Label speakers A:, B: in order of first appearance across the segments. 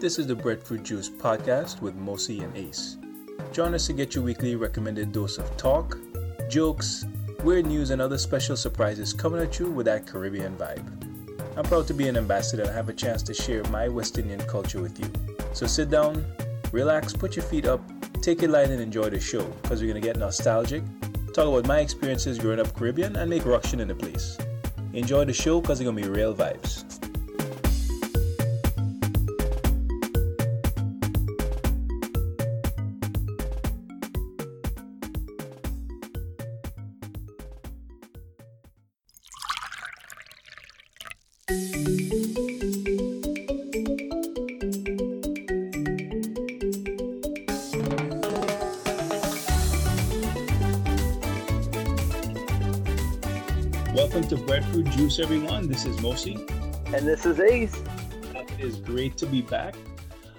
A: This is the Breadfruit Juice podcast with Mosi and Ace. Join us to get your weekly recommended dose of talk, jokes, weird news, and other special surprises coming at you with that Caribbean vibe. I'm proud to be an ambassador and have a chance to share my West Indian culture with you. So sit down, relax, put your feet up, take it light, and enjoy the show because we're going to get nostalgic, talk about my experiences growing up Caribbean, and make ruction in the place. Enjoy the show because it's going to be real vibes. Breadfruit everyone. This is Mosi.
B: And this is Ace.
A: It is great to be back.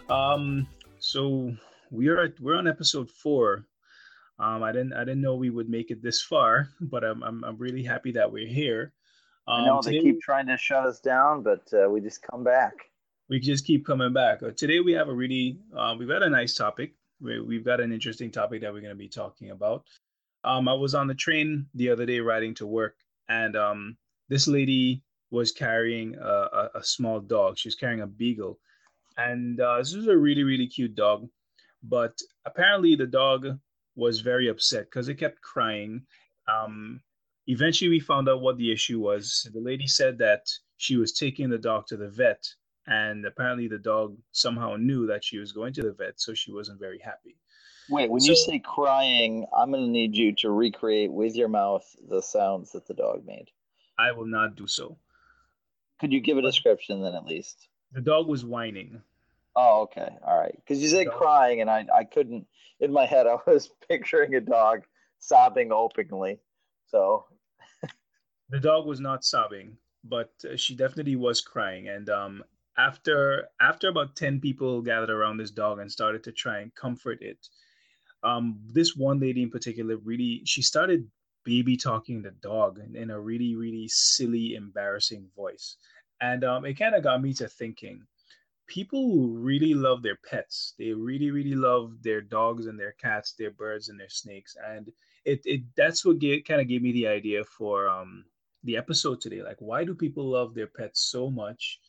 A: Um, so we are at, we're on episode four. Um, I didn't I didn't know we would make it this far, but I'm I'm, I'm really happy that we're here.
B: Um, I know they keep trying to shut us down, but uh, we just come back.
A: We just keep coming back. Uh, today we have a really uh, we've got a nice topic. We, we've got an interesting topic that we're going to be talking about. Um, I was on the train the other day riding to work, and um, this lady was carrying a, a, a, small dog. She was carrying a beagle, and uh, this was a really really cute dog. But apparently the dog was very upset because it kept crying. Um, eventually, we found out what the issue was. The lady said that she was taking the dog to the vet, and apparently the dog somehow knew that she was going to the vet, so she wasn't very happy.
B: Wait, when so, you say crying, I'm going to need you to recreate with your mouth the sounds that the dog made.
A: I will not do so.
B: Could you give a description then, at least?
A: The dog was whining.
B: Oh, okay, all right. Because you said dog. crying, and I, I couldn't. In my head, I was picturing a dog sobbing openly. So.
A: the dog was not sobbing, but uh, she definitely was crying, and um, after after about 10 people gathered around this dog and started to try and comfort it um, this one lady in particular really she started baby talking the dog in, in a really really silly embarrassing voice. And um, it kind of got me to thinking people really love their pets they really really love their dogs and their cats their birds and their snakes. And it, it that's what kind of gave me the idea for um, the episode today. Like why do people love their pets so much?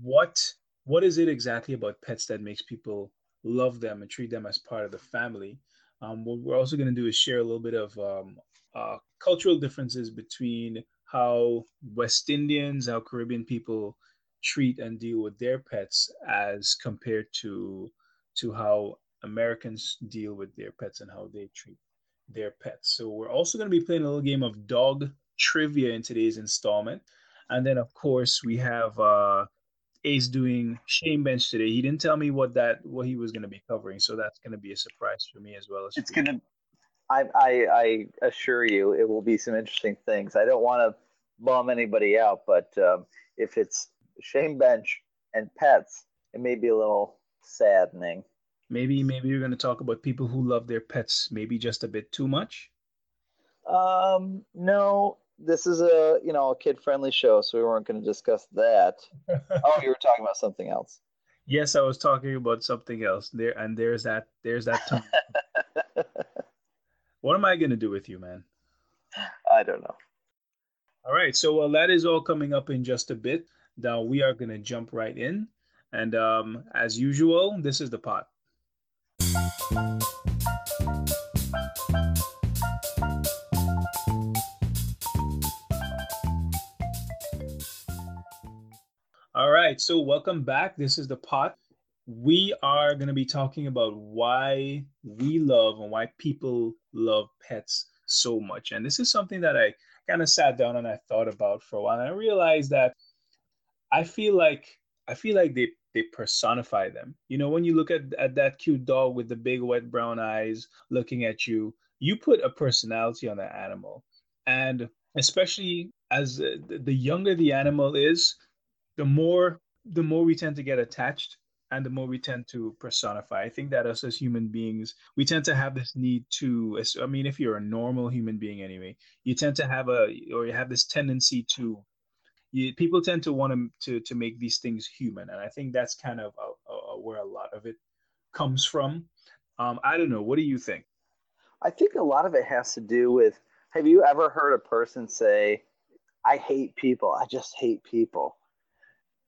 A: What what is it exactly about pets that makes people love them and treat them as part of the family. Um, what we're also going to do is share a little bit of um, uh, cultural differences between how West Indians, how Caribbean people treat and deal with their pets as compared to to how Americans deal with their pets and how they treat their pets. So we're also going to be playing a little game of dog trivia in today's installment. And then of course we have uh, Ace doing Shame Bench today. He didn't tell me what that what he was going to be covering, so that's going to be a surprise for me as well. As
B: it's going to. I, I I assure you, it will be some interesting things. I don't want to bum anybody out, but um, if it's Shame Bench and pets, it may be a little saddening.
A: Maybe maybe you're going to talk about people who love their pets maybe just a bit too much.
B: Um, no, this is a you know a kid friendly show, so we weren't going to discuss that. oh, you were talking about something else.
A: Yes, I was talking about something else. There and there's that there's that. what am I going to do with you, man?
B: I don't know.
A: All right, so well, that is all coming up in just a bit. Now we are going to jump right in, and um, as usual, this is the pot. All right, so welcome back. This is the pot. We are going to be talking about why we love and why people love pets so much. And this is something that I kind of sat down and I thought about for a while. And I realized that I feel like I feel like they they personify them. You know, when you look at, at that cute dog with the big wet brown eyes looking at you, you put a personality on that animal. And especially as uh, the younger the animal is, the more the more we tend to get attached and the more we tend to personify. I think that us as human beings, we tend to have this need to. I mean, if you're a normal human being anyway, you tend to have a or you have this tendency to. You, people tend to want to, to to make these things human, and I think that's kind of a, a where a lot of it comes from. Um, I don't know. What do you think?
B: I think a lot of it has to do with have you ever heard a person say, I hate people. I just hate people.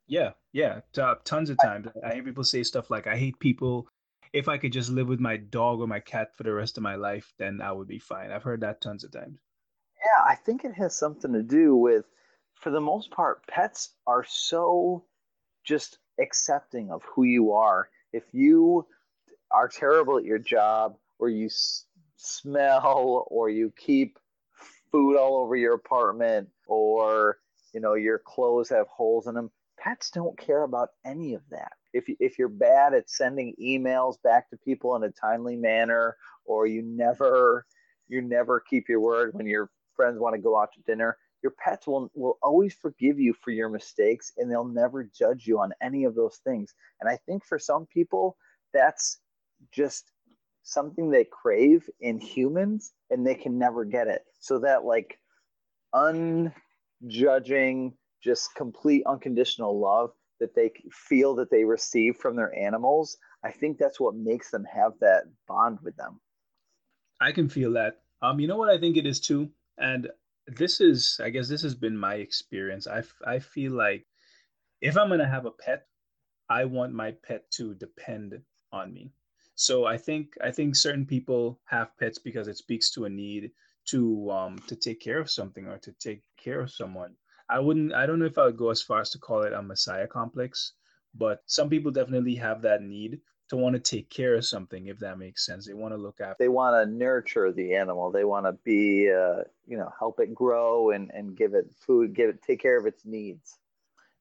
A: Yeah, yeah, t- tons of times. I, hear people say stuff like, I hate people. If I could just live with my dog or my cat for the rest of my life, then I would be fine. I've heard that tons of times.
B: Yeah, I think it has something to do with, for the most part, pets are so just accepting of who you are. If you are terrible at your job, or you s- smell, or you keep food all over your apartment, or you know your clothes have holes in them, pets don't care about any of that. If if you're bad at sending emails back to people in a timely manner, or you never you never keep your word when your friends want to go out to dinner, your pets will will always forgive you for your mistakes and they'll never judge you on any of those things. And I think for some people that's just something they crave in humans and they can never get it. So that like unjudging, just complete unconditional love that they feel that they receive from their animals, I think that's what makes them have that bond with them.
A: I can feel that. Um, you know what I think it is too, and this is, I guess, this has been my experience. I I feel like if I'm gonna have a pet, I want my pet to depend on me. So I think I think certain people have pets because it speaks to a need to um to take care of something or to take care of someone. I wouldn't I don't know if I would go as far as to call it a messiah complex, but some people definitely have that need to want to take care of something if that makes sense. They want to look after
B: They want to nurture the animal. They want to be uh, you know, help it grow and and give it food, give it take care of its needs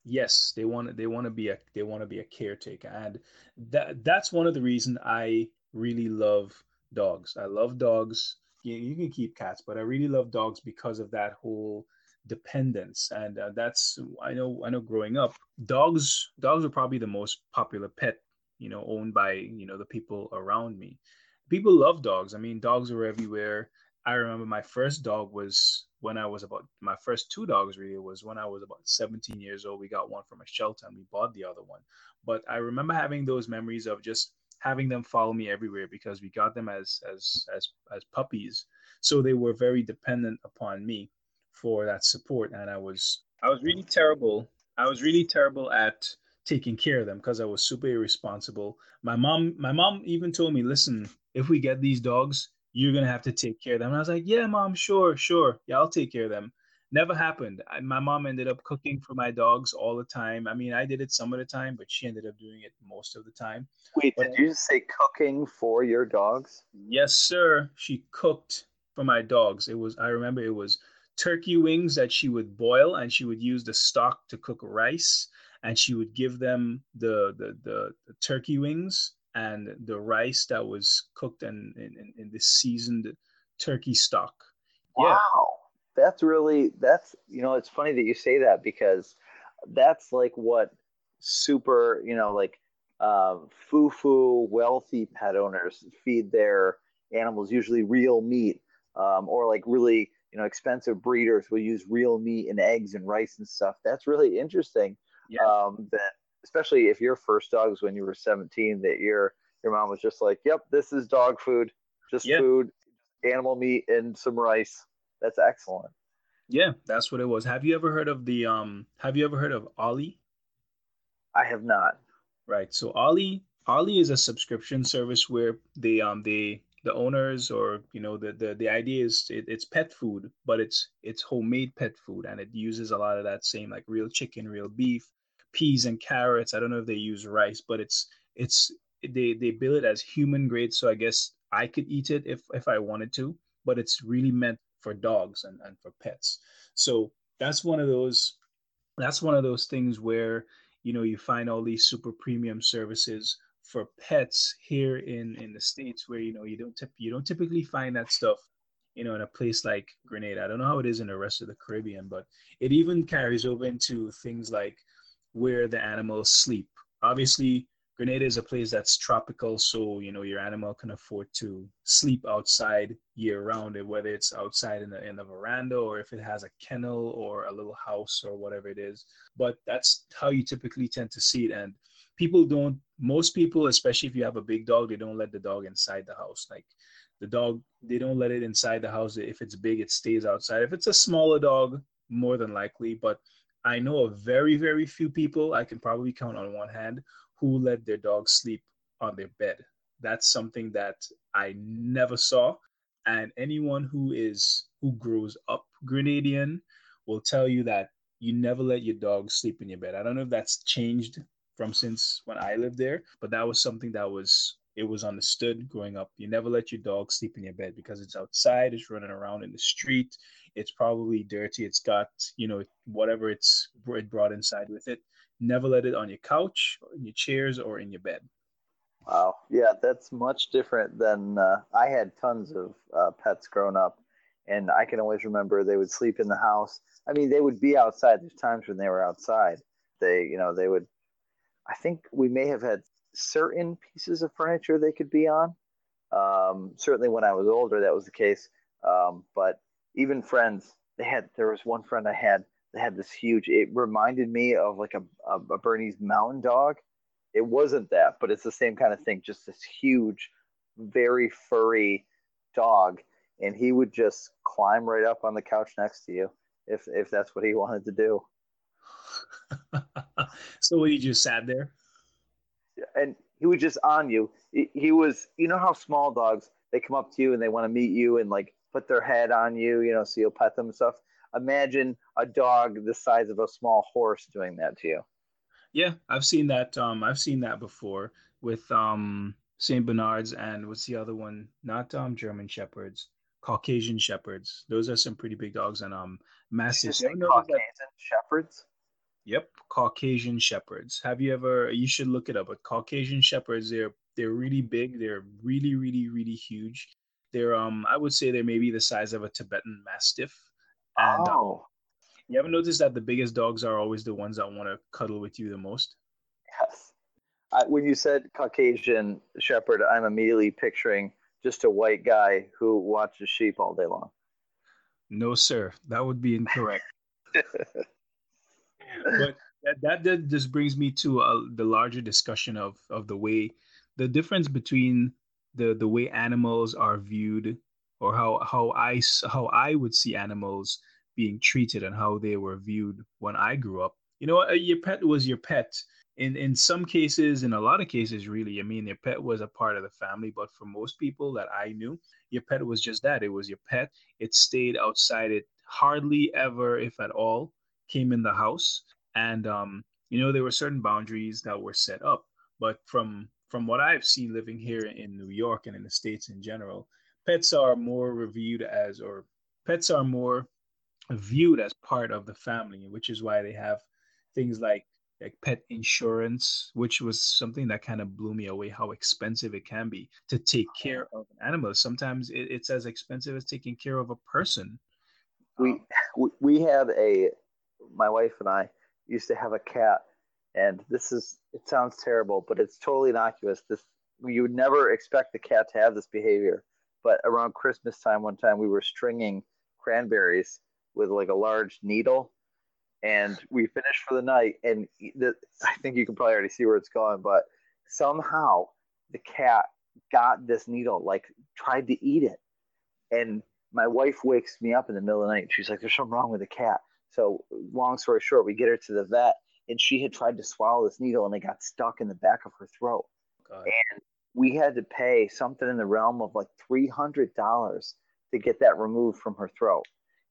A: yes they want they want to be a they want to be a caretaker and that that's one of the reasons i really love dogs i love dogs you, you can keep cats but i really love dogs because of that whole dependence and uh, that's i know i know growing up dogs dogs are probably the most popular pet you know owned by you know the people around me people love dogs i mean dogs are everywhere i remember my first dog was when I was about my first two dogs really was when I was about 17 years old. We got one from a shelter and we bought the other one. But I remember having those memories of just having them follow me everywhere because we got them as as as as puppies. So they were very dependent upon me for that support and I was I was really terrible. I was really terrible at taking care of them because I was super irresponsible. My mom my mom even told me, "Listen, if we get these dogs, you're gonna have to take care of them. And I was like, yeah, mom, sure, sure, yeah, I'll take care of them. Never happened. I, my mom ended up cooking for my dogs all the time. I mean, I did it some of the time, but she ended up doing it most of the time.
B: Wait,
A: but,
B: did you say cooking for your dogs?
A: Yes, sir. She cooked for my dogs. It was I remember it was turkey wings that she would boil and she would use the stock to cook rice and she would give them the the, the, the turkey wings and the rice that was cooked in, in, in this seasoned turkey stock.
B: Yeah. Wow. That's really, that's, you know, it's funny that you say that because that's like what super, you know, like uh, foo foo wealthy pet owners feed their animals, usually real meat, um, or like really, you know, expensive breeders will use real meat and eggs and rice and stuff. That's really interesting. Yeah. Um, that especially if your first dog was when you were 17 that your your mom was just like yep this is dog food just yeah. food animal meat and some rice that's excellent
A: yeah that's what it was have you ever heard of the um have you ever heard of ollie
B: i have not
A: right so ollie ollie is a subscription service where they um they the owners or you know the the, the idea is it, it's pet food but it's it's homemade pet food and it uses a lot of that same like real chicken real beef peas and carrots. I don't know if they use rice, but it's it's they they bill it as human grade. So I guess I could eat it if if I wanted to, but it's really meant for dogs and, and for pets. So that's one of those that's one of those things where you know you find all these super premium services for pets here in in the states where you know you don't you don't typically find that stuff you know in a place like Grenada. I don't know how it is in the rest of the Caribbean, but it even carries over into things like where the animals sleep. Obviously, Grenada is a place that's tropical, so you know your animal can afford to sleep outside year round, whether it's outside in the in the veranda or if it has a kennel or a little house or whatever it is. But that's how you typically tend to see it, and people don't most people, especially if you have a big dog, they don't let the dog inside the house. Like the dog, they don't let it inside the house. If it's big, it stays outside. If it's a smaller dog, more than likely. But I know of very, very few people, I can probably count on one hand, who let their dog sleep on their bed. That's something that I never saw. And anyone who is who grows up Grenadian will tell you that you never let your dog sleep in your bed. I don't know if that's changed from since when I lived there, but that was something that was it was understood growing up. You never let your dog sleep in your bed because it's outside, it's running around in the street, it's probably dirty, it's got, you know, whatever it's it brought inside with it. Never let it on your couch, in your chairs, or in your bed.
B: Wow. Yeah, that's much different than uh, I had tons of uh, pets growing up, and I can always remember they would sleep in the house. I mean, they would be outside. There's times when they were outside. They, you know, they would. I think we may have had certain pieces of furniture they could be on. Um, certainly, when I was older, that was the case. Um, but even friends, they had. There was one friend I had. They had this huge. It reminded me of like a, a, a Bernese Mountain Dog it wasn't that, but it's the same kind of thing. Just this huge, very furry dog, and he would just climb right up on the couch next to you if if that's what he wanted to do.
A: so what he just sat there,
B: and he was just on you. He, he was, you know, how small dogs they come up to you and they want to meet you and like put their head on you, you know, so you'll pet them and stuff. Imagine a dog the size of a small horse doing that to you.
A: Yeah, I've seen that. Um, I've seen that before with um Saint Bernards and what's the other one? Not um German Shepherds, Caucasian Shepherds. Those are some pretty big dogs and um massive.
B: Caucasian. Shepherds.
A: Yep, Caucasian Shepherds. Have you ever? You should look it up. But Caucasian Shepherds, they're they're really big. They're really, really, really huge. They're um, I would say they're maybe the size of a Tibetan Mastiff.
B: And, um, oh.
A: You ever notice that the biggest dogs are always the ones that want to cuddle with you the most?
B: Yes. I, when you said Caucasian Shepherd, I'm immediately picturing just a white guy who watches sheep all day long.
A: No, sir. That would be incorrect. but that, that, that just brings me to uh, the larger discussion of, of the way the difference between the, the way animals are viewed or how, how I how I would see animals being treated and how they were viewed when I grew up. You know, your pet was your pet. In in some cases, in a lot of cases, really, I mean, your pet was a part of the family. But for most people that I knew, your pet was just that. It was your pet. It stayed outside. It hardly ever, if at all, came in the house. And um, you know, there were certain boundaries that were set up. But from from what I've seen living here in New York and in the states in general, pets are more reviewed as, or pets are more viewed as part of the family, which is why they have things like like pet insurance, which was something that kind of blew me away how expensive it can be to take care of an animal. Sometimes it, it's as expensive as taking care of a person.
B: We we have a my wife and I used to have a cat, and this is it sounds terrible, but it's totally innocuous. This you would never expect the cat to have this behavior, but around Christmas time, one time we were stringing cranberries with like a large needle and we finished for the night and the, i think you can probably already see where it's going but somehow the cat got this needle like tried to eat it. And my wife wakes me up in the middle of the night. She's like there's something wrong with the cat so long story short we get her to the vet and she had tried to swallow this needle and it got stuck in the back of her throat God. and we had to pay something in the realm of like $300 to get that removed from her throat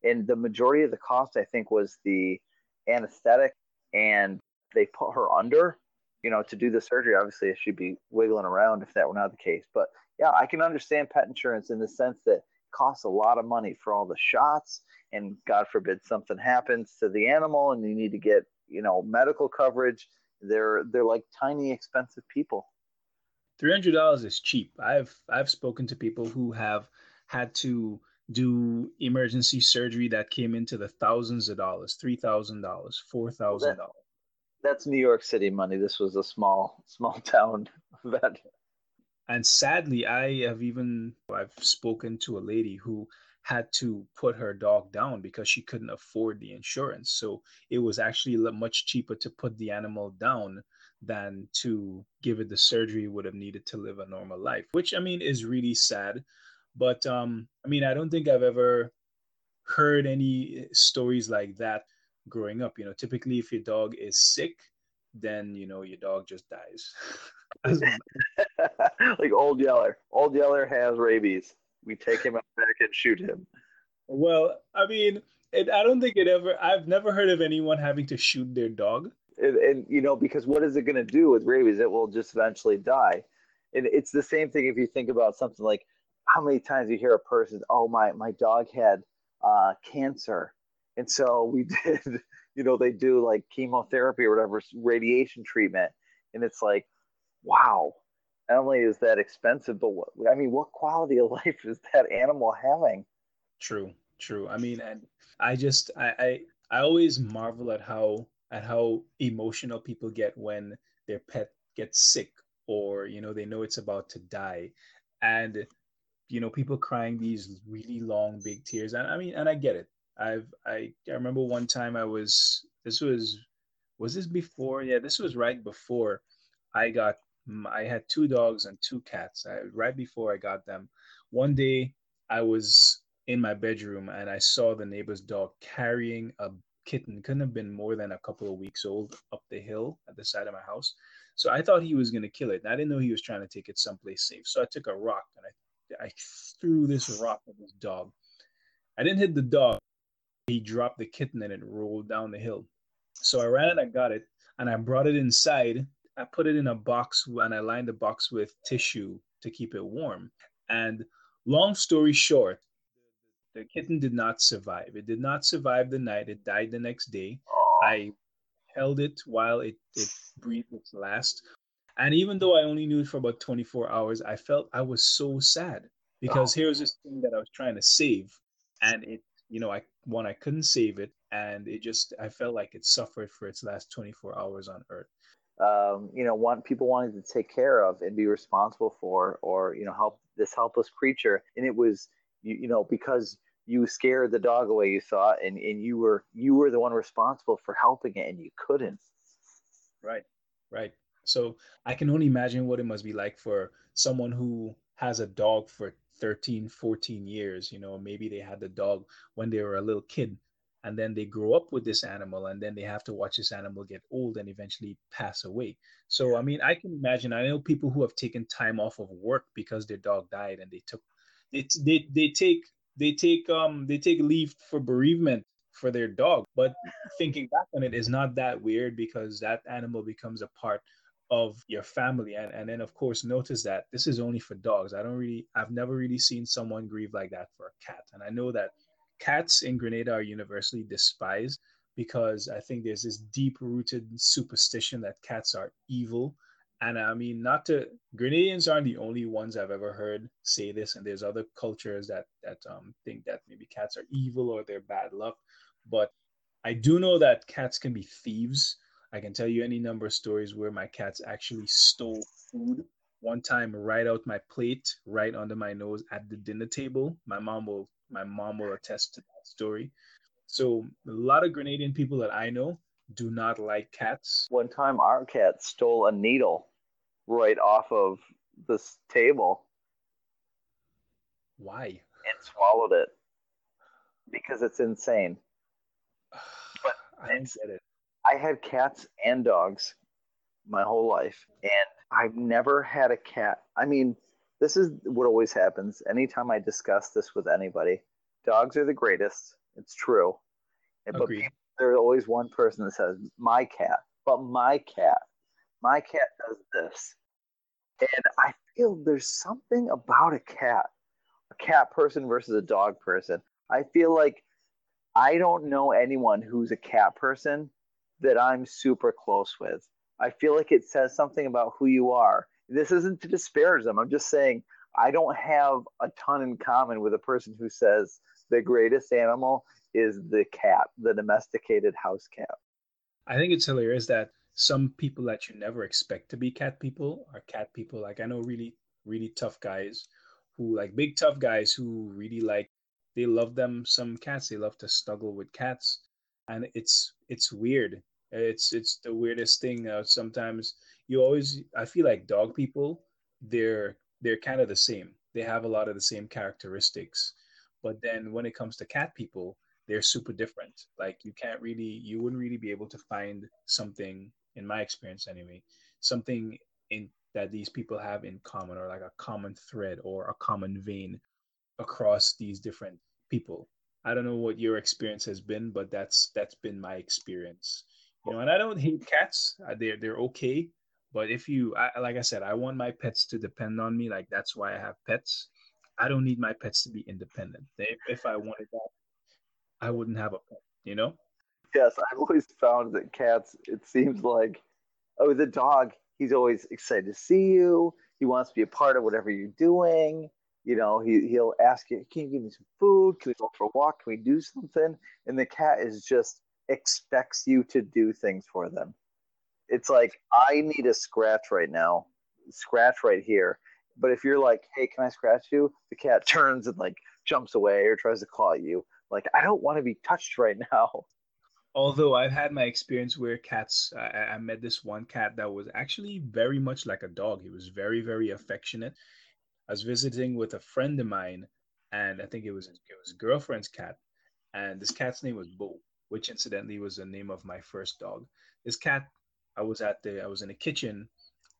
B: and the majority of the cost I think was the anesthetic, and they put her under, you know, to do the surgery. Obviously, she'd be wiggling around if that were not the case. But yeah, I can understand pet insurance in the sense that it costs a lot of money for all the shots, and God forbid something happens to the animal, and you need to get you know medical coverage. They're they're like tiny expensive people.
A: Three hundred dollars is cheap. I've I've spoken to people who have had to do emergency surgery that came into the thousands of dollars, three thousand dollars, four thousand dollars.
B: That's New York City money. This was a small small town vet.
A: And sadly, I have even I've spoken to a lady who had to put her dog down because she couldn't afford the insurance. So it was actually much cheaper to put the animal down than to give it the surgery it would have needed to live a normal life, which I mean is really sad. But um, I mean, I don't think I've ever heard any stories like that growing up. You know, typically if your dog is sick, then you know your dog just dies.
B: like old Yeller. Old Yeller has rabies we take him out back and shoot him.
A: Well, I mean, it, I don't think it ever. I've never heard of anyone having to shoot their dog.
B: And, and you know, because what is it going to do with rabies? It will just eventually die. And it's the same thing if you think about something like how many times you hear a person, "Oh, my my dog had uh, cancer," and so we did. You know, they do like chemotherapy or whatever, radiation treatment, and it's like, wow, not only is that expensive, but what, I mean, what quality of life is that animal having?
A: True, true. I mean, and I just, I, I, I always marvel at how at how emotional people get when their pet gets sick or you know they know it's about to die, and you know people crying these really long big tears. And I mean, and I get it. I've I, I remember one time I was this was was this before? Yeah, this was right before I got I had two dogs and two cats I, right before I got them. One day I was in my bedroom and I saw the neighbor's dog carrying a kitten, couldn't have been more than a couple of weeks old, up the hill at the side of my house. So I thought he was going to kill it. And I didn't know he was trying to take it someplace safe. So I took a rock and I, I threw this rock at this dog. I didn't hit the dog. He dropped the kitten and it rolled down the hill. So I ran and I got it and I brought it inside I put it in a box and I lined the box with tissue to keep it warm. And long story short, the kitten did not survive. It did not survive the night. It died the next day. I held it while it, it breathed its last. And even though I only knew it for about 24 hours, I felt I was so sad because oh. here's this thing that I was trying to save. And it, you know, I one, I couldn't save it. And it just, I felt like it suffered for its last 24 hours on earth
B: um, you know, want people wanting to take care of and be responsible for, or you know, help this helpless creature. And it was, you, you know, because you scared the dog away, you thought, and and you were you were the one responsible for helping it, and you couldn't.
A: Right, right. So I can only imagine what it must be like for someone who has a dog for 13, 14 years. You know, maybe they had the dog when they were a little kid and then they grow up with this animal and then they have to watch this animal get old and eventually pass away. So i mean i can imagine i know people who have taken time off of work because their dog died and they took they, they, they take they take um they take leave for bereavement for their dog. But thinking back on it is not that weird because that animal becomes a part of your family. And, and then of course notice that this is only for dogs. I don't really i've never really seen someone grieve like that for a cat. And i know that cats in Grenada are universally despised because I think there's this deep rooted superstition that cats are evil. And I mean, not to Grenadians aren't the only ones I've ever heard say this, and there's other cultures that that um, think that maybe cats are evil or they're bad luck. But I do know that cats can be thieves. I can tell you any number of stories where my cats actually stole food. One time, right out my plate, right under my nose at the dinner table. My mom will my mom will attest to that story. So a lot of Grenadian people that I know do not like cats.
B: One time, our cat stole a needle right off of this table.
A: Why?
B: And swallowed it because it's insane.
A: But I get it.
B: I had cats and dogs my whole life, and I've never had a cat. I mean, this is what always happens anytime I discuss this with anybody. Dogs are the greatest. It's true. But people, there's always one person that says, my cat, but my cat, my cat does this. And I feel there's something about a cat, a cat person versus a dog person. I feel like I don't know anyone who's a cat person that I'm super close with. I feel like it says something about who you are this isn't to disparage them. I'm just saying I don't have a ton in common with a person who says the greatest animal is the cat, the domesticated house cat.
A: I think it's hilarious that some people that you never expect to be cat people are cat people. Like I know really, really tough guys who like big tough guys who really like they love them some cats. They love to snuggle with cats, and it's it's weird. It's it's the weirdest thing. Uh, sometimes you always I feel like dog people they're they're kind of the same. They have a lot of the same characteristics, but then when it comes to cat people, they're super different. Like you can't really you wouldn't really be able to find something in my experience anyway, something in that these people have in common or like a common thread or a common vein across these different people. I don't know what your experience has been, but that's that's been my experience. You know, and I don't hate cats. Uh, they're they're okay, but if you, I, like I said, I want my pets to depend on me. Like that's why I have pets. I don't need my pets to be independent. If, if I wanted that, I wouldn't have a pet. You know?
B: Yes, I've always found that cats. It seems like, oh, the dog. He's always excited to see you. He wants to be a part of whatever you're doing you know, he he'll ask you, "Can you give me some food? Can we go for a walk? Can we do something?" And the cat is just expects you to do things for them. It's like I need a scratch right now, scratch right here. But if you're like, "Hey, can I scratch you?" The cat turns and like jumps away or tries to claw you. Like I don't want to be touched right now.
A: Although I've had my experience where cats, I, met this one cat that was actually very much like a dog. He was very, very affectionate I was visiting with a friend of mine, and I think it was it was girlfriend's cat, and this cat's name was Bo, which incidentally was the name of my first dog. This cat, I was at the I was in the kitchen,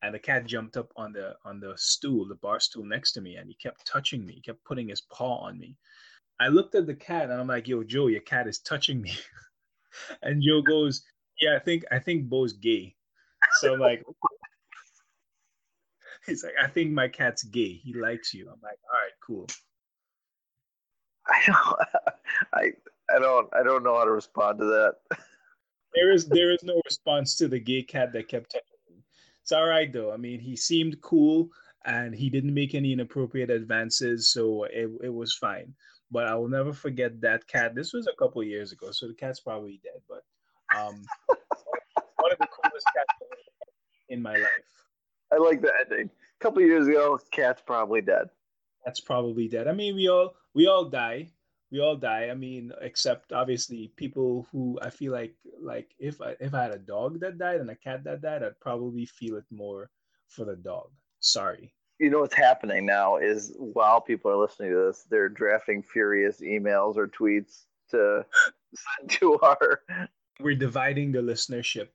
A: and the cat jumped up on the on the stool, the bar stool next to me, and he kept touching me. He kept putting his paw on me. I looked at the cat and I'm like, "Yo, Joe, your cat is touching me," and Joe goes, "Yeah, I think I think Bo's gay." So I'm like, He's like, I think my cat's gay. He likes you. I'm like, all right, cool.
B: I don't, I, I don't, I don't know how to respond to that.
A: There is, there is no response to the gay cat that kept touching me. It's all right though. I mean, he seemed cool and he didn't make any inappropriate advances, so it, it was fine. But I will never forget that cat. This was a couple years ago, so the cat's probably dead. But um, one of the coolest cats in my life.
B: I like the ending. A couple years ago, cat's probably dead.
A: That's probably dead. I mean, we all we all die. We all die. I mean, except obviously people who I feel like like if I if I had a dog that died and a cat that died, I'd probably feel it more for the dog. Sorry.
B: You know what's happening now is while people are listening to this, they're drafting furious emails or tweets to send to our.
A: We're dividing the listenership.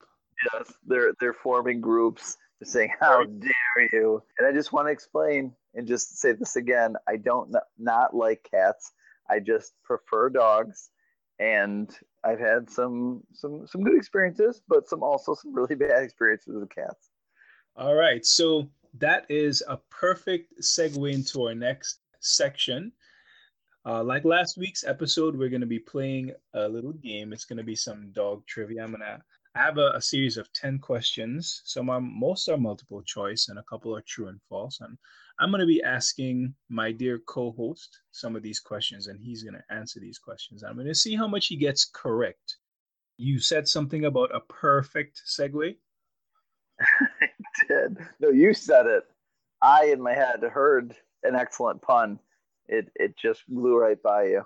B: Yes, they're they're forming groups saying, "How dare you?" And I just want to explain and just say this again. I don't not like cats. I just prefer dogs, and I've had some some some good experiences, but some also some really bad experiences with cats.
A: All right, so that is a perfect segue into our next section. Uh, like last week's episode, we're going to be playing a little game. It's going to be some dog trivia. I'm going to have a, a, series of 10 questions. Some are, most are multiple choice and a couple are true and false. And I'm going to be asking my dear co host some of these questions, and he's going to answer these questions. I'm going to see how much he gets correct. You said something about a perfect segue.
B: I did. No, you said it. I, in my head, heard an excellent pun. It, it just blew right by you.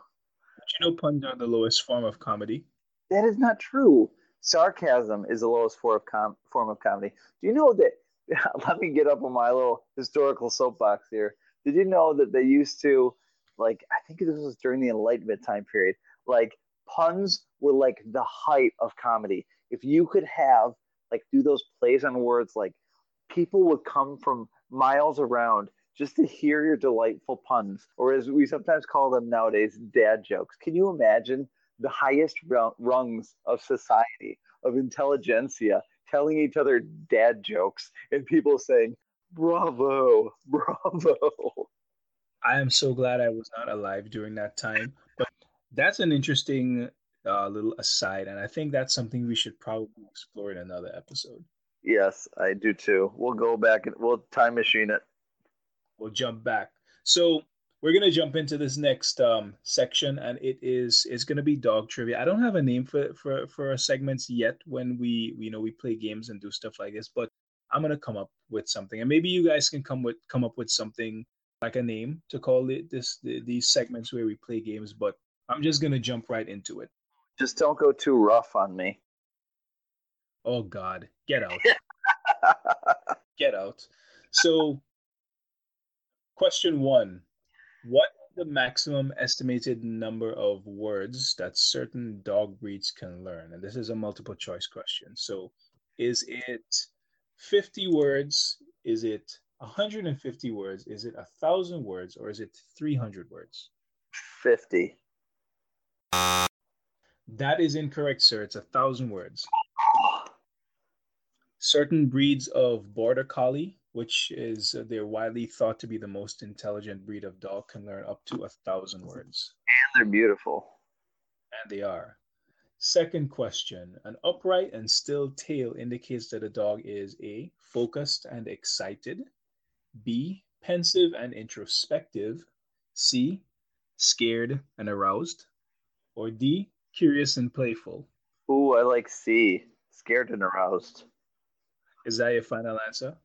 A: But you know, puns are the lowest form of comedy.
B: That is not true sarcasm is the lowest form of, com- form of comedy. Do you know that? Let me get up on my little historical soapbox here. Did you know that they used to, like, I think this was during the Enlightenment time period, like, puns were like the height of comedy. If you could have, like, do those plays on words, like, people would come from miles around just to hear your delightful puns, or as we sometimes call them nowadays, dad jokes. Can you imagine the highest rungs of society, of intelligentsia, telling each other dad jokes and people saying, bravo, bravo.
A: I am so glad I was not alive during that time. But that's an interesting uh, little aside. And I think that's something we should probably explore in another episode.
B: Yes, I do too. We'll go back and we'll time machine it.
A: We'll jump back. So we're gonna jump into this next um, section, and it is is gonna be dog trivia. I don't have a name for for for our segments yet. When we you know we play games and do stuff like this, but I'm gonna come up with something, and maybe you guys can come with come up with something like a name to call it this the, these segments where we play games, but I'm just gonna jump right into it.
B: Just don't go too rough on me.
A: Oh God, get out. get out. So, question one What the maximum estimated number of words that certain dog breeds can learn? And this is a multiple choice question. So, is it 50 words? Is it 150 words? Is it a 1,000 words? Or is it 300 words?
B: 50.
A: That is incorrect, sir. It's a 1,000 words. Certain breeds of border collie, which is uh, they're widely thought to be the most intelligent breed of dog, can learn up to a thousand words.
B: And they're beautiful.
A: And they are. Second question An upright and still tail indicates that a dog is A, focused and excited, B, pensive and introspective, C, scared and aroused, or D, curious and playful.
B: Ooh, I like C, scared and aroused.
A: Is that your final answer?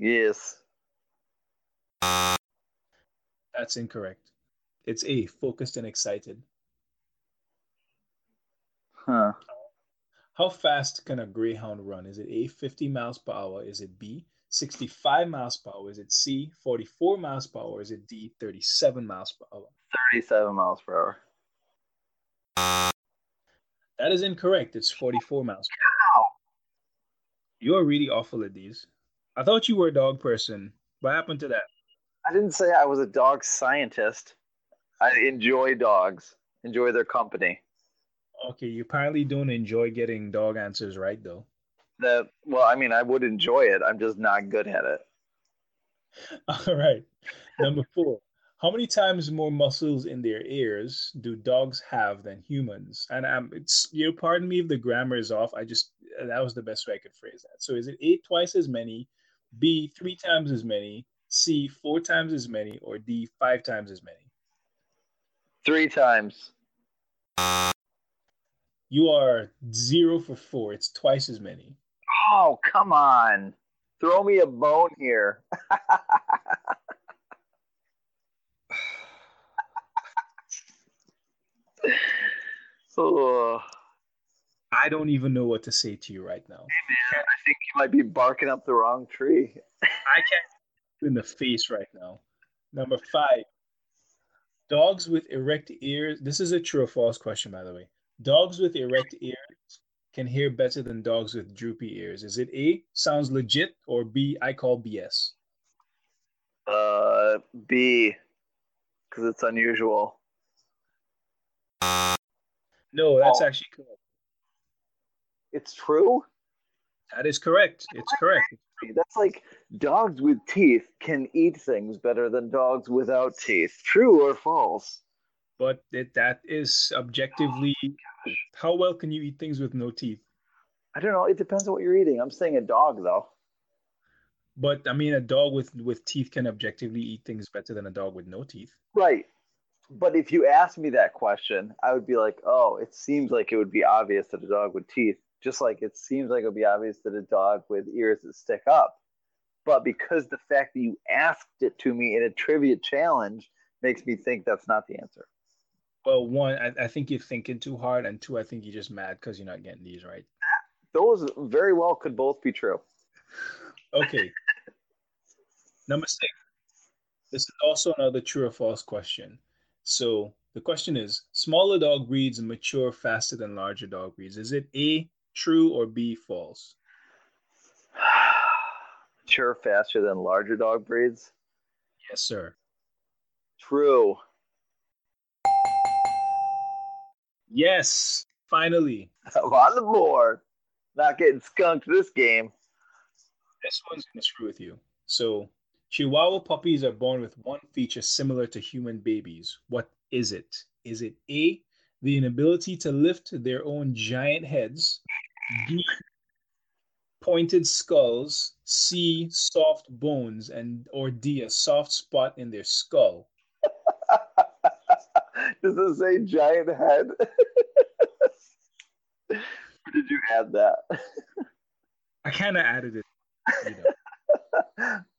B: Yes.
A: That's incorrect. It's A, focused and excited.
B: Huh.
A: How fast can a greyhound run? Is it A, 50 miles per hour? Is it B, 65 miles per hour? Is it C, 44 miles per hour? Is it D, 37 miles per hour?
B: 37 miles per hour.
A: That is incorrect. It's 44 miles per hour. You're really awful at these. I thought you were a dog person. What happened to that?
B: I didn't say I was a dog scientist. I enjoy dogs, enjoy their company.
A: Okay, you apparently don't enjoy getting dog answers right, though.
B: The well, I mean, I would enjoy it. I'm just not good at it.
A: All right. Number four. How many times more muscles in their ears do dogs have than humans? And um, it's you know, pardon me if the grammar is off. I just that was the best way I could phrase that. So is it eight twice as many, B three times as many, C four times as many, or D five times as many?
B: Three times.
A: You are zero for four. It's twice as many.
B: Oh, come on. Throw me a bone here. oh.
A: I don't even know what to say to you right now.
B: Hey man, I think you might be barking up the wrong tree.
A: I can't in the face right now. Number five. Dogs with erect ears. This is a true or false question, by the way. Dogs with erect ears can hear better than dogs with droopy ears. Is it A, sounds legit, or B, I call BS?
B: Uh, B, because it's unusual.
A: No, that's oh. actually correct.
B: It's true?
A: That is correct. It's correct.
B: That's like dogs with teeth can eat things better than dogs without teeth. True or false?
A: But it, that is objectively. Oh, how well can you eat things with no teeth?
B: I don't know. It depends on what you're eating. I'm saying a dog, though.
A: But I mean, a dog with with teeth can objectively eat things better than a dog with no teeth.
B: Right. But if you asked me that question, I would be like, oh, it seems like it would be obvious that a dog with teeth just like it seems like it would be obvious that a dog with ears that stick up. But because the fact that you asked it to me in a trivia challenge makes me think that's not the answer.
A: Well, one, I, I think you're thinking too hard, and two, I think you're just mad because you're not getting these right.
B: Those very well could both be true.
A: Okay. Number six. This is also another true or false question. So the question is smaller dog breeds mature faster than larger dog breeds. Is it A, True or B false?
B: Mature faster than larger dog breeds?
A: Yes, sir.
B: True.
A: Yes, finally.
B: I'm on the board. Not getting skunked this game.
A: This one's gonna screw with you. So, Chihuahua puppies are born with one feature similar to human babies. What is it? Is it A, the inability to lift their own giant heads, pointed skulls, C, soft bones, and or D, a soft spot in their skull.
B: Does it say giant head? did you add that?
A: I kind of added it.
B: You know.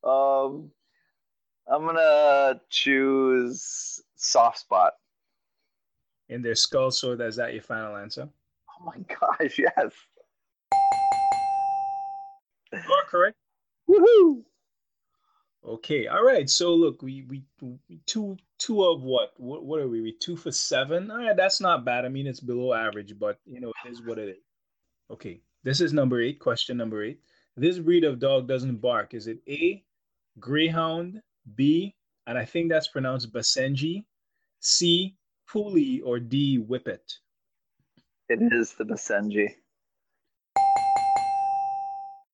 B: um, I'm gonna choose soft spot.
A: In their skull, so is that your final answer?
B: Oh my gosh, yes.
A: You are correct.
B: Woohoo!
A: Okay, all right. So look, we we, we two two of what? What what are we? We two for seven. All right, that's not bad. I mean, it's below average, but you know, it is what it is. Okay, this is number eight. Question number eight. This breed of dog doesn't bark. Is it A, Greyhound, B, and I think that's pronounced Basenji, C, Puli, or D, Whippet?
B: It is the Basenji.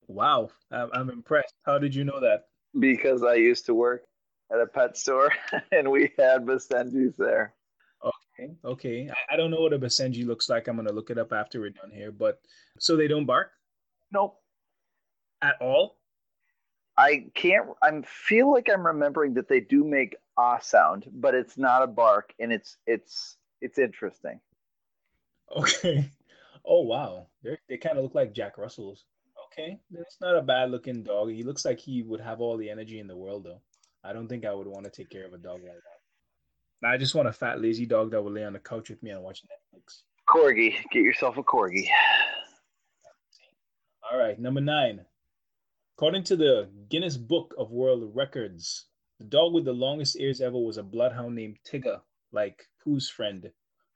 A: Wow, I'm, I'm impressed. How did you know that?
B: Because I used to work at a pet store and we had Basenjis there.
A: Okay, okay. I, I don't know what a Basenji looks like. I'm gonna look it up after we're done here. But so they don't bark
B: Nope.
A: at all.
B: I can't. I feel like I'm remembering that they do make ah sound, but it's not a bark, and it's it's it's interesting.
A: Okay. Oh wow, They're, they kind of look like Jack Russells. Okay, that's not a bad looking dog. He looks like he would have all the energy in the world, though. I don't think I would want to take care of a dog like that. I just want a fat, lazy dog that will lay on the couch with me and watch Netflix.
B: Corgi, get yourself a corgi.
A: All right, number nine. According to the Guinness Book of World Records, the dog with the longest ears ever was a bloodhound named Tigger, like Pooh's friend.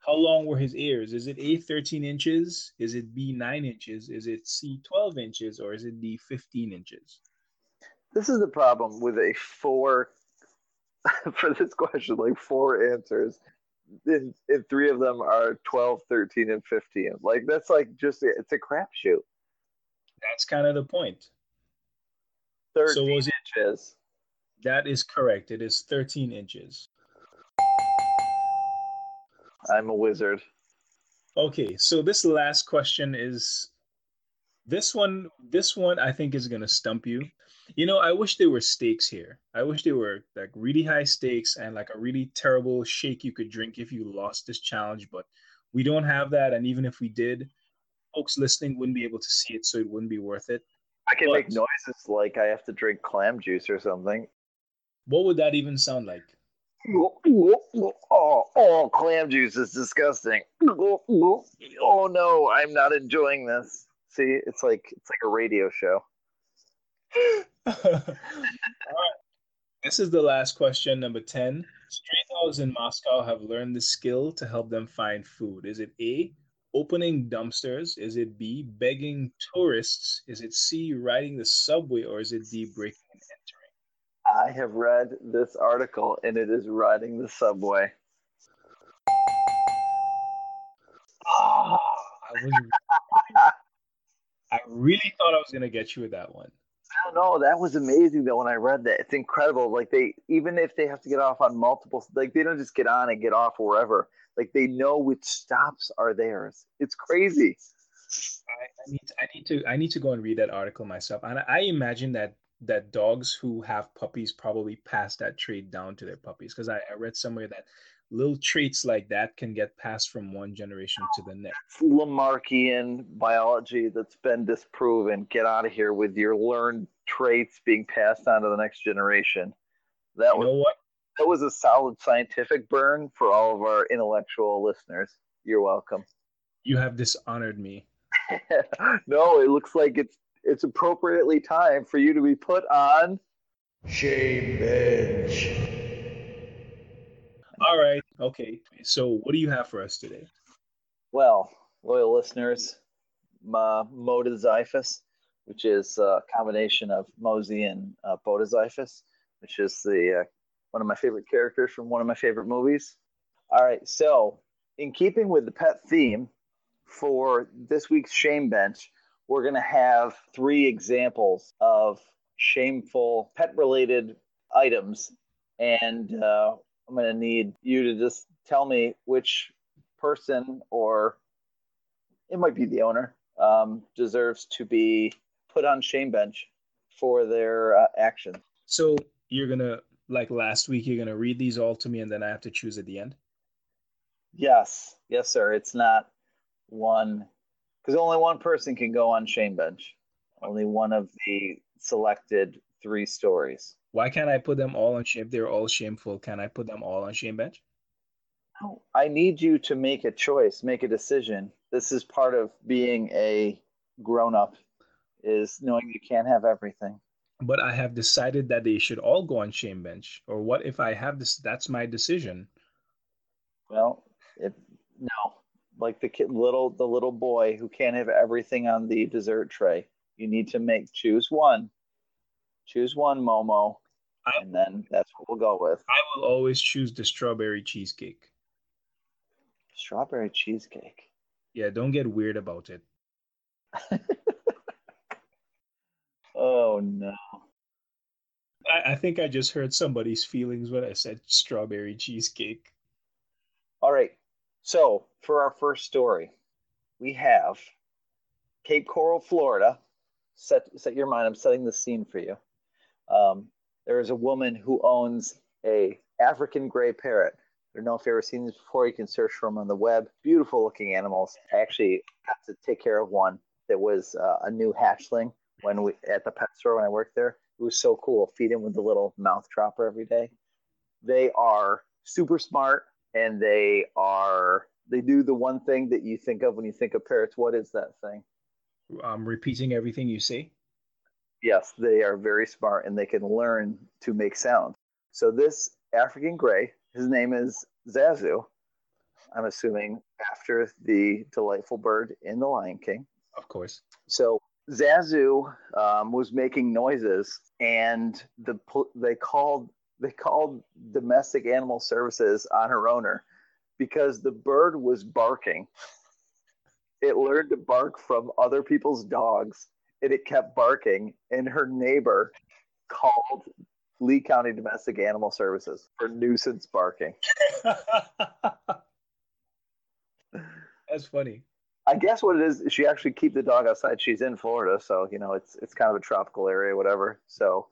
A: How long were his ears? Is it A, 13 inches? Is it B, 9 inches? Is it C, 12 inches? Or is it D, 15 inches?
B: This is the problem with a four for this question, like four answers. And, and three of them are 12, 13, and 15. Like, that's like just, it's a crapshoot.
A: That's kind of the point.
B: 13
A: So was it-
B: inches.
A: That is correct. It is 13 inches.
B: I'm a wizard.
A: Okay, so this last question is this one this one I think is going to stump you. You know, I wish there were stakes here. I wish there were like really high stakes and like a really terrible shake you could drink if you lost this challenge, but we don't have that and even if we did, folks listening wouldn't be able to see it so it wouldn't be worth it.
B: I can make noises like I have to drink clam juice or something.
A: What would that even sound like?
B: Oh, oh, clam juice is disgusting. Oh no, I'm not enjoying this. See, it's like it's like a radio show.
A: This is the last question, number 10. Stray dogs in Moscow have learned the skill to help them find food. Is it A, opening dumpsters? Is it B, begging tourists? Is it C, riding the subway? Or is it D, breaking?
B: I have read this article and it is riding the subway.
A: Oh, I, was, I really thought I was going to get you with that one.
B: I don't know. That was amazing though when I read that. It's incredible. Like they even if they have to get off on multiple like they don't just get on and get off wherever. Like they know which stops are theirs. It's crazy.
A: I, I need to, I need to I need to go and read that article myself. And I imagine that that dogs who have puppies probably pass that trait down to their puppies because I, I read somewhere that little traits like that can get passed from one generation to the next.
B: Lamarckian biology that's been disproven. Get out of here with your learned traits being passed on to the next generation. That
A: You
B: was
A: know what?
B: that was a solid scientific burn for all of our intellectual listeners. You're welcome.
A: You have dishonored me.
B: no, it looks like it's it's appropriately time for you to be put on
C: Shame Bench.
A: All right. Okay. So what do you have for us today?
B: well, loyal listeners, Ma Motozyphus, which is a combination of Mosi and uh, Botozyphus, which is the uh, one of my favorite characters from one of my favorite movies. All right, so in keeping with the pet theme for this week's shame bench, we're going to have three examples of shameful pet-related items, and uh, I'm going to need you to just tell me which person or it might be the owner um, deserves to be put on shame bench for their uh, action.
A: So you're gonna like last week. You're gonna read these all to me, and then I have to choose at the end.
B: Yes, yes, sir. It's not one because only one person can go on shame bench. Only one of the selected three stories.
A: Why can't I put them all on shame? If they're all shameful, can I put them all on shame bench?
B: No, I need you to make a choice, make a decision. This is part of being a grown up is knowing you can't have everything.
A: But I have decided that they should all go on shame bench. Or what if I have this? That's my decision.
B: Well, it, no, like the kid, little the little boy who can't have everything on the dessert tray. You need to make choose one. Choose one, Momo,
A: I,
B: and then that's what we'll go with.
A: I will always choose the strawberry cheesecake.
B: Strawberry cheesecake.
A: Yeah, don't get weird about it.
B: oh no.
A: I, I think I just hurt somebody's feelings when I said strawberry cheesecake.
B: All right. So for our first story, we have Cape Coral, Florida. Set set your mind. I'm setting the scene for you. Um, there is a woman who owns a African gray parrot. I don't know if you've ever seen these before. You can search for them on the web. Beautiful looking animals. I actually got to take care of one that was uh, a new hatchling when we at the pet store when I worked there. It was so cool. Feed him with the little mouth dropper every day. They are super smart and they are they do the one thing that you think of when you think of parrots. What is that thing?
A: Um, repeating everything you see.
B: Yes, they are very smart and they can learn to make sound. So this African gray, his name is Zazu. I'm assuming after the delightful bird in The Lion King.
A: Of course.
B: So Zazu um, was making noises, and the they called they called domestic animal services on her owner because the bird was barking. It learned to bark from other people's dogs, and it kept barking. And her neighbor called Lee County Domestic Animal Services for nuisance barking.
A: That's funny.
B: I guess what it is, she actually keep the dog outside. She's in Florida, so you know it's it's kind of a tropical area, whatever. So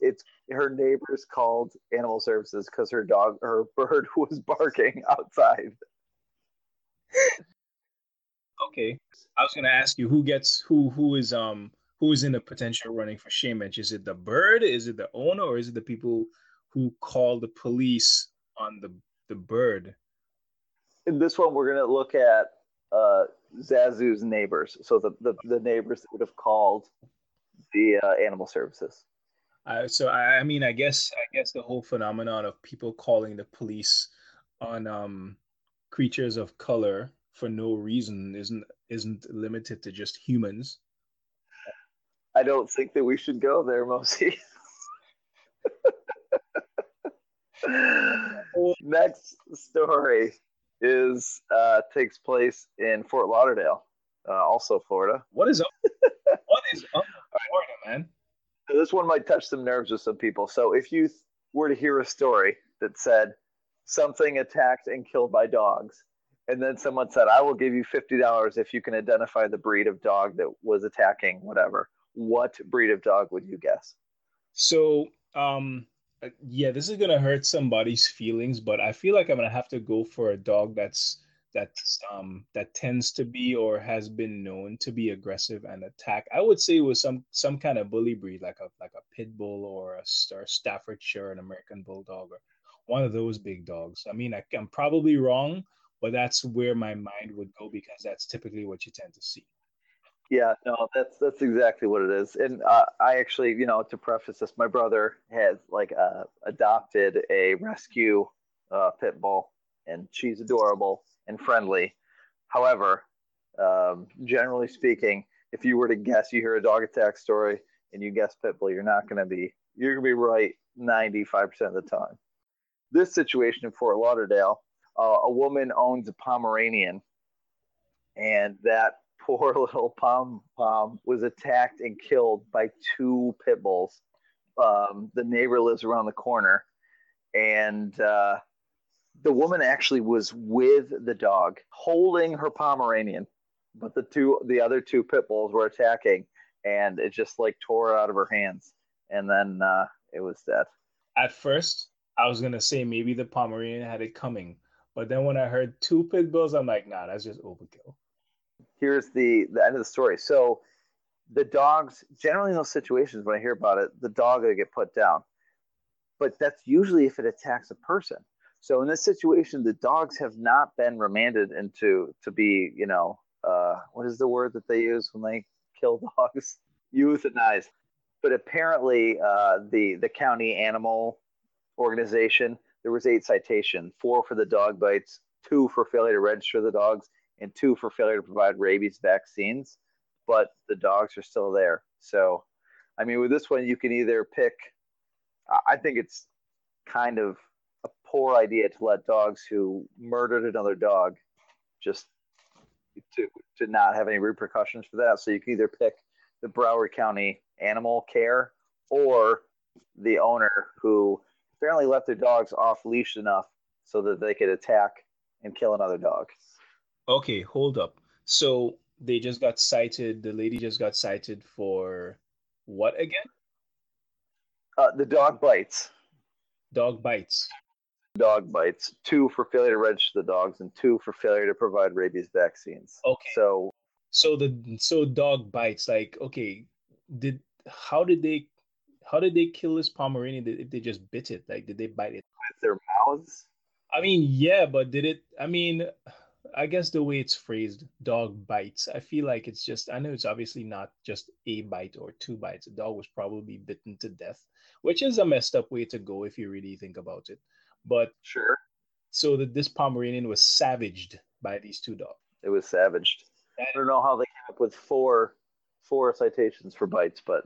B: it's her neighbors called animal services because her dog, her bird was barking outside.
A: okay, I was gonna ask you who gets who who is um who is in the potential running for shame bench? Is it the bird? Is it the owner, or is it the people who call the police on the the bird?
B: In this one, we're gonna look at uh, Zazu's neighbors. So the, the, the neighbors that would have called the uh, animal services.
A: Uh, so I, I, mean, I guess I guess the whole phenomenon of people calling the police on um, creatures of color for no reason isn't isn't limited to just humans.
B: I don't think that we should go there, Mosi. Next story is uh, takes place in Fort Lauderdale, uh, also Florida.
A: What is up? what is up Florida, man?
B: This one might touch some nerves with some people. So if you were to hear a story that said something attacked and killed by dogs, and then someone said, "I will give you fifty dollars if you can identify the breed of dog that was attacking whatever," what breed of dog would you guess?
A: So, um, uh, yeah, this is gonna hurt somebody's feelings, but I feel like I'm gonna have to go for a dog that's that's um that tends to be or has been known to be aggressive and attack. I would say was some some kind of bully breed, like a like a pit bull or a, or Staffordshire, an American bulldog, or one of those big dogs. I mean, I, I'm probably wrong, but that's where my mind would go because that's typically what you tend to see.
B: Yeah, no, that's that's exactly what it is. And uh, I actually, you know, to preface this, my brother has like uh, adopted a rescue uh, pit bull, and she's adorable and friendly. However, um, generally speaking, if you were to guess, you hear a dog attack story and you guess pit bull, you're not going to be you're going to be right 95% of the time. This situation in Fort Lauderdale, uh, a woman owns a Pomeranian, and that poor little pom pom was attacked and killed by two pit bulls. Um, the neighbor lives around the corner, and uh, the woman actually was with the dog, holding her Pomeranian, but the two, the other two pit bulls were attacking, and it just like tore out of her hands, and then uh, it was dead.
A: At first, I was gonna say maybe the Pomeranian had it coming, but then when I heard two pit bulls, I'm like, nah, that's just overkill
B: here's the the end of the story. So the dogs generally in those situations when I hear about it, the dog will get put down. but that's usually if it attacks a person. So in this situation, the dogs have not been remanded into to be, you know, uh, what is the word that they use when they kill dogs? Euthanized. But apparently, uh, the the county animal organization there was eight citations: four for the dog bites, two for failure to register the dogs, and two for failure to provide rabies vaccines. But the dogs are still there. So, I mean, with this one, you can either pick. I think it's kind of poor idea to let dogs who murdered another dog just to to not have any repercussions for that. So you can either pick the Broward County Animal Care or the owner who apparently left their dogs off leash enough so that they could attack and kill another dog.
A: Okay, hold up. So they just got cited. The lady just got cited for what again?
B: Uh, the dog bites.
A: Dog bites.
B: Dog bites. Two for failure to register the dogs, and two for failure to provide rabies vaccines.
A: Okay.
B: So,
A: so the so dog bites. Like, okay, did how did they how did they kill this Pomeranian if they just bit it? Like, did they bite it
B: with their mouths?
A: I mean, yeah, but did it? I mean, I guess the way it's phrased, dog bites. I feel like it's just. I know it's obviously not just a bite or two bites. A dog was probably bitten to death, which is a messed up way to go if you really think about it. But
B: sure.
A: So that this Pomeranian was savaged by these two dogs.
B: It was savaged. I don't know how they came up with four four citations for bites, but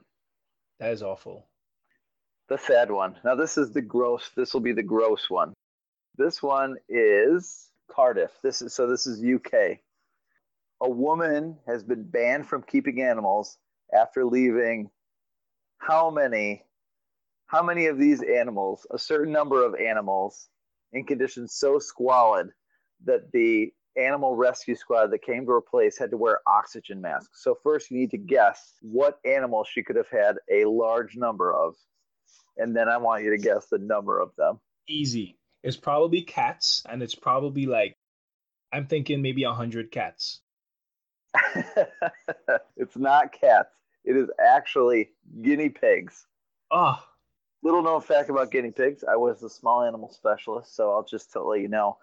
A: that is awful.
B: The sad one. Now this is the gross. This will be the gross one. This one is Cardiff. This is so. This is UK. A woman has been banned from keeping animals after leaving. How many? How many of these animals? A certain number of animals in conditions so squalid that the animal rescue squad that came to her place had to wear oxygen masks. So first you need to guess what animal she could have had a large number of. And then I want you to guess the number of them.
A: Easy. It's probably cats and it's probably like I'm thinking maybe a hundred cats.
B: it's not cats. It is actually guinea pigs.
A: Oh.
B: Little known fact about guinea pigs. I was a small animal specialist, so I'll just tell you know.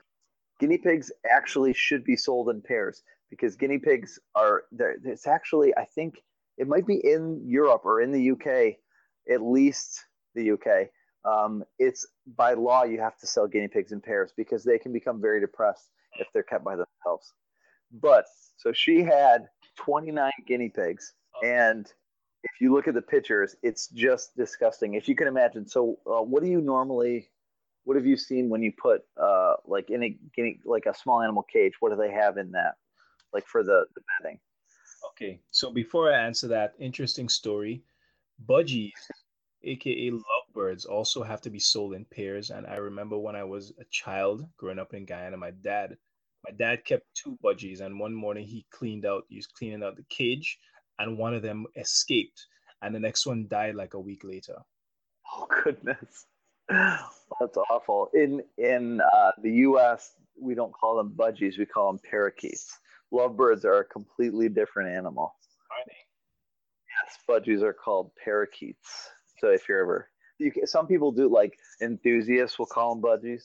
B: Guinea pigs actually should be sold in pairs because guinea pigs are there it's actually i think it might be in europe or in the uk at least the uk um, it's by law you have to sell guinea pigs in pairs because they can become very depressed if they're kept by themselves. But so she had 29 guinea pigs and if you look at the pictures it's just disgusting. If you can imagine so uh, what do you normally what have you seen when you put uh like in a guinea like a small animal cage what do they have in that like for the the bedding?
A: Okay so before i answer that interesting story budgies aka lovebirds also have to be sold in pairs. And i remember when i was a child growing up in guyana my dad my dad kept two budgies. And one morning he cleaned out he was cleaning out the cage and one of them escaped and the next one died like a week later
B: oh goodness that's awful. In in uh, the U.S., we don't call them budgies; we call them parakeets. Lovebirds are a completely different animal.
A: Are they?
B: Yes, budgies are called parakeets. So if you're ever, you can, some people do like enthusiasts will call them budgies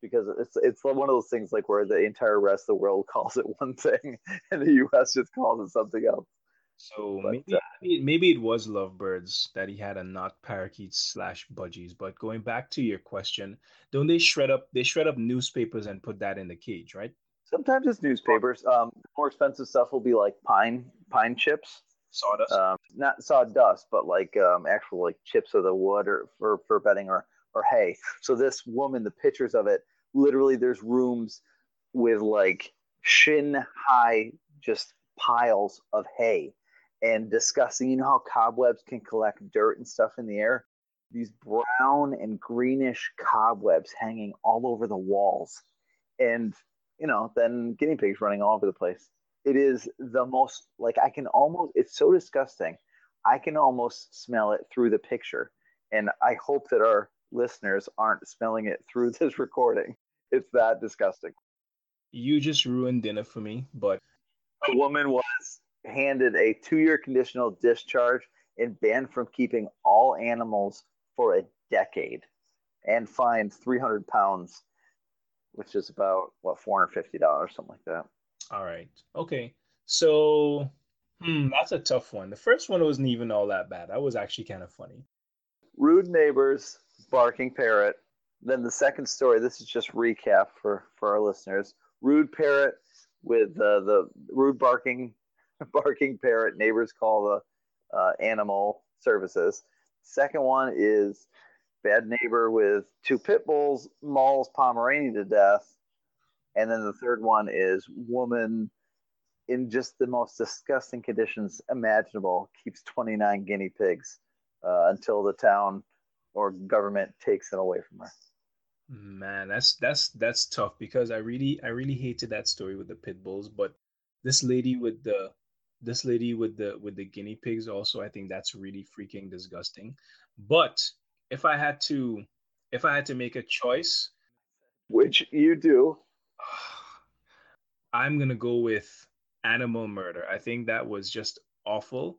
B: because it's it's one of those things like where the entire rest of the world calls it one thing and the U.S. just calls it something else.
A: So but, maybe, uh, maybe it was lovebirds that he had and not parakeets slash budgies. But going back to your question, don't they shred up? They shred up newspapers and put that in the cage, right?
B: Sometimes it's newspapers. Um, more expensive stuff will be like pine pine chips,
A: sawdust.
B: Um, not sawdust, but like um, actual like chips of the wood or for for bedding or or hay. So this woman, the pictures of it, literally, there's rooms with like shin high just piles of hay and discussing, you know how cobwebs can collect dirt and stuff in the air? These brown and greenish cobwebs hanging all over the walls. And, you know, then guinea pigs running all over the place. It is the most, like, I can almost, it's so disgusting. I can almost smell it through the picture. And I hope that our listeners aren't smelling it through this recording. It's that disgusting.
A: You just ruined dinner for me, but.
B: A woman was handed a two year conditional discharge and banned from keeping all animals for a decade. and fined 300 pounds, which is about what 450 dollars, something like that.
A: All right. Okay. So, hmm, that's a tough one. The first one wasn't even all that bad. That was actually kind of funny.
B: Rude neighbors, barking parrot. Then the second story. This is just recap for for our listeners. Rude parrot with uh, the rude barking barking parrot. Neighbors call the uh, animal services. Second one is bad neighbor with two pit bulls mauls Pomeranian to death. And then the third one is woman in just the most disgusting conditions imaginable keeps 29 guinea pigs uh, until the town or government takes it away from her.
A: Man, that's that's that's tough because I really I really hated that story with the pit bulls, but this lady with the this lady with the with the guinea pigs also I think that's really freaking disgusting. But if I had to if I had to make a choice,
B: which you do,
A: I'm going to go with animal murder. I think that was just awful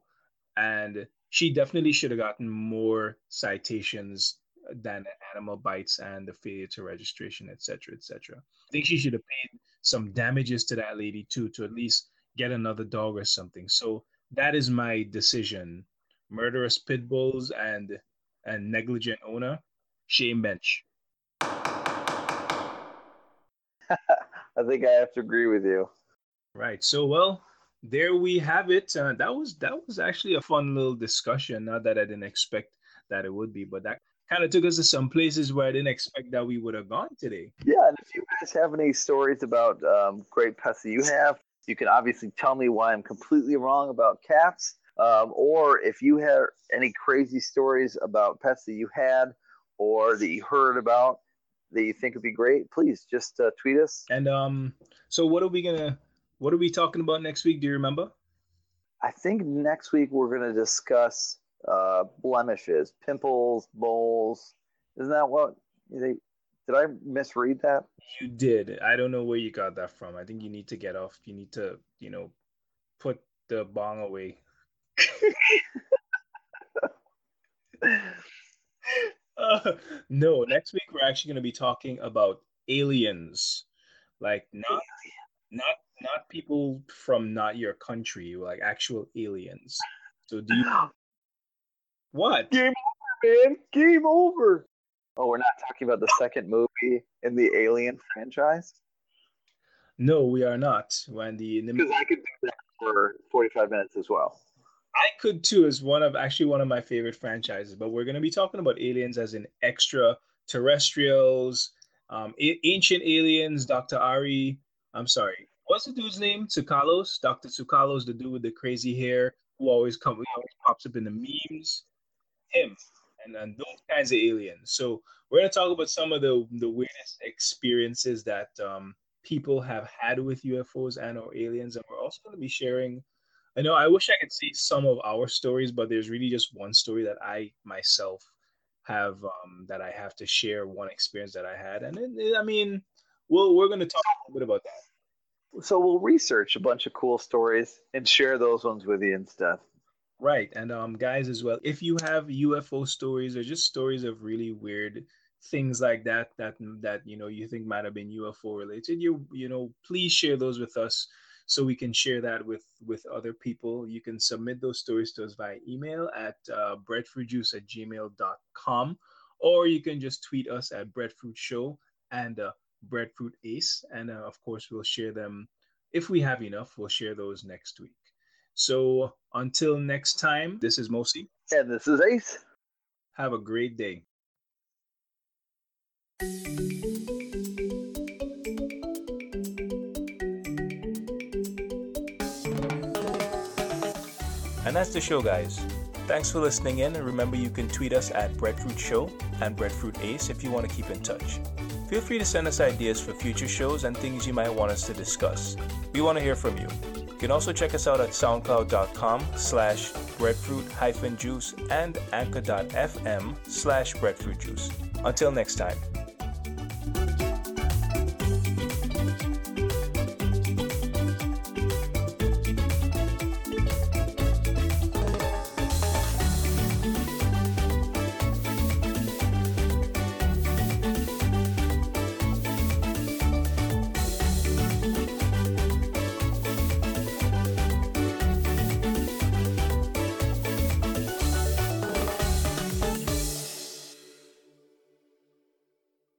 A: and she definitely should have gotten more citations than animal bites and the failure to registration, etc., etc. I think she should have paid some damages to that lady too, to at least get another dog or something. So that is my decision: murderous pit bulls and and negligent owner, shame bench.
B: I think I have to agree with you.
A: Right. So well, there we have it. Uh, that was that was actually a fun little discussion. Not that I didn't expect that it would be, but that kind of took us to some places where I didn't expect that we would have gone today.
B: Yeah, and if you guys have any stories about um, great pets that you have, you can obviously tell me why I'm completely wrong about cats. Um, or if you have any crazy stories about pets that you had or that you heard about that you think would be great, please just uh, tweet us.
A: And um, so what are we gonna what are we talking about next week? Do you remember?
B: I think next week we're gonna discuss uh, blemishes, pimples, moles. Isn't that what they? Did I misread that?
A: You did. I don't know where you got that from. I think you need to get off. You need to, you know, put the bong away. uh, no, next week we're actually going to be talking about aliens, like not, not, not people from not your country, like actual aliens. So do you what?
B: Game over, man. Game over. Oh, we're not talking about the second movie in the Alien franchise?
A: No, we are not. When the
B: because I could do that for forty-five minutes as well.
A: I could too. Is one of actually one of my favorite franchises. But we're going to be talking about aliens as in extraterrestrials, um, a- ancient aliens. Doctor Ari. I'm sorry. What's the dude's name? Tsoukalos. Doctor Tsoukalos, the dude with the crazy hair who always comes, always pops up in the memes him and, and those kinds of aliens. So we're gonna talk about some of the the weirdest experiences that um, people have had with UFOs and or aliens, and we're also gonna be sharing. I know I wish I could see some of our stories, but there's really just one story that I myself have um, that I have to share one experience that I had, and it, it, I mean, we'll, we're going to talk a little bit about that.
B: So we'll research a bunch of cool stories and share those ones with you instead.
A: Right. And um guys as well, if you have UFO stories or just stories of really weird things like that that that you know you think might have been UFO related, you you know, please share those with us so we can share that with with other people. You can submit those stories to us via email at uh, breadfruitjuice at gmail.com or you can just tweet us at breadfruit show and uh, breadfruit ace and uh, of course we'll share them if we have enough we'll share those next week so until next time, this is Mosi.
B: And this is Ace.
A: Have a great day. And that's the show, guys. Thanks for listening in, and remember you can tweet us at Breadfruit Show and Breadfruit Ace if you want to keep in touch. Feel free to send us ideas for future shows and things you might want us to discuss. We want to hear from you. You can also check us out at soundcloud.com slash breadfruit hyphen juice and anchor.fm slash breadfruit juice. Until next time.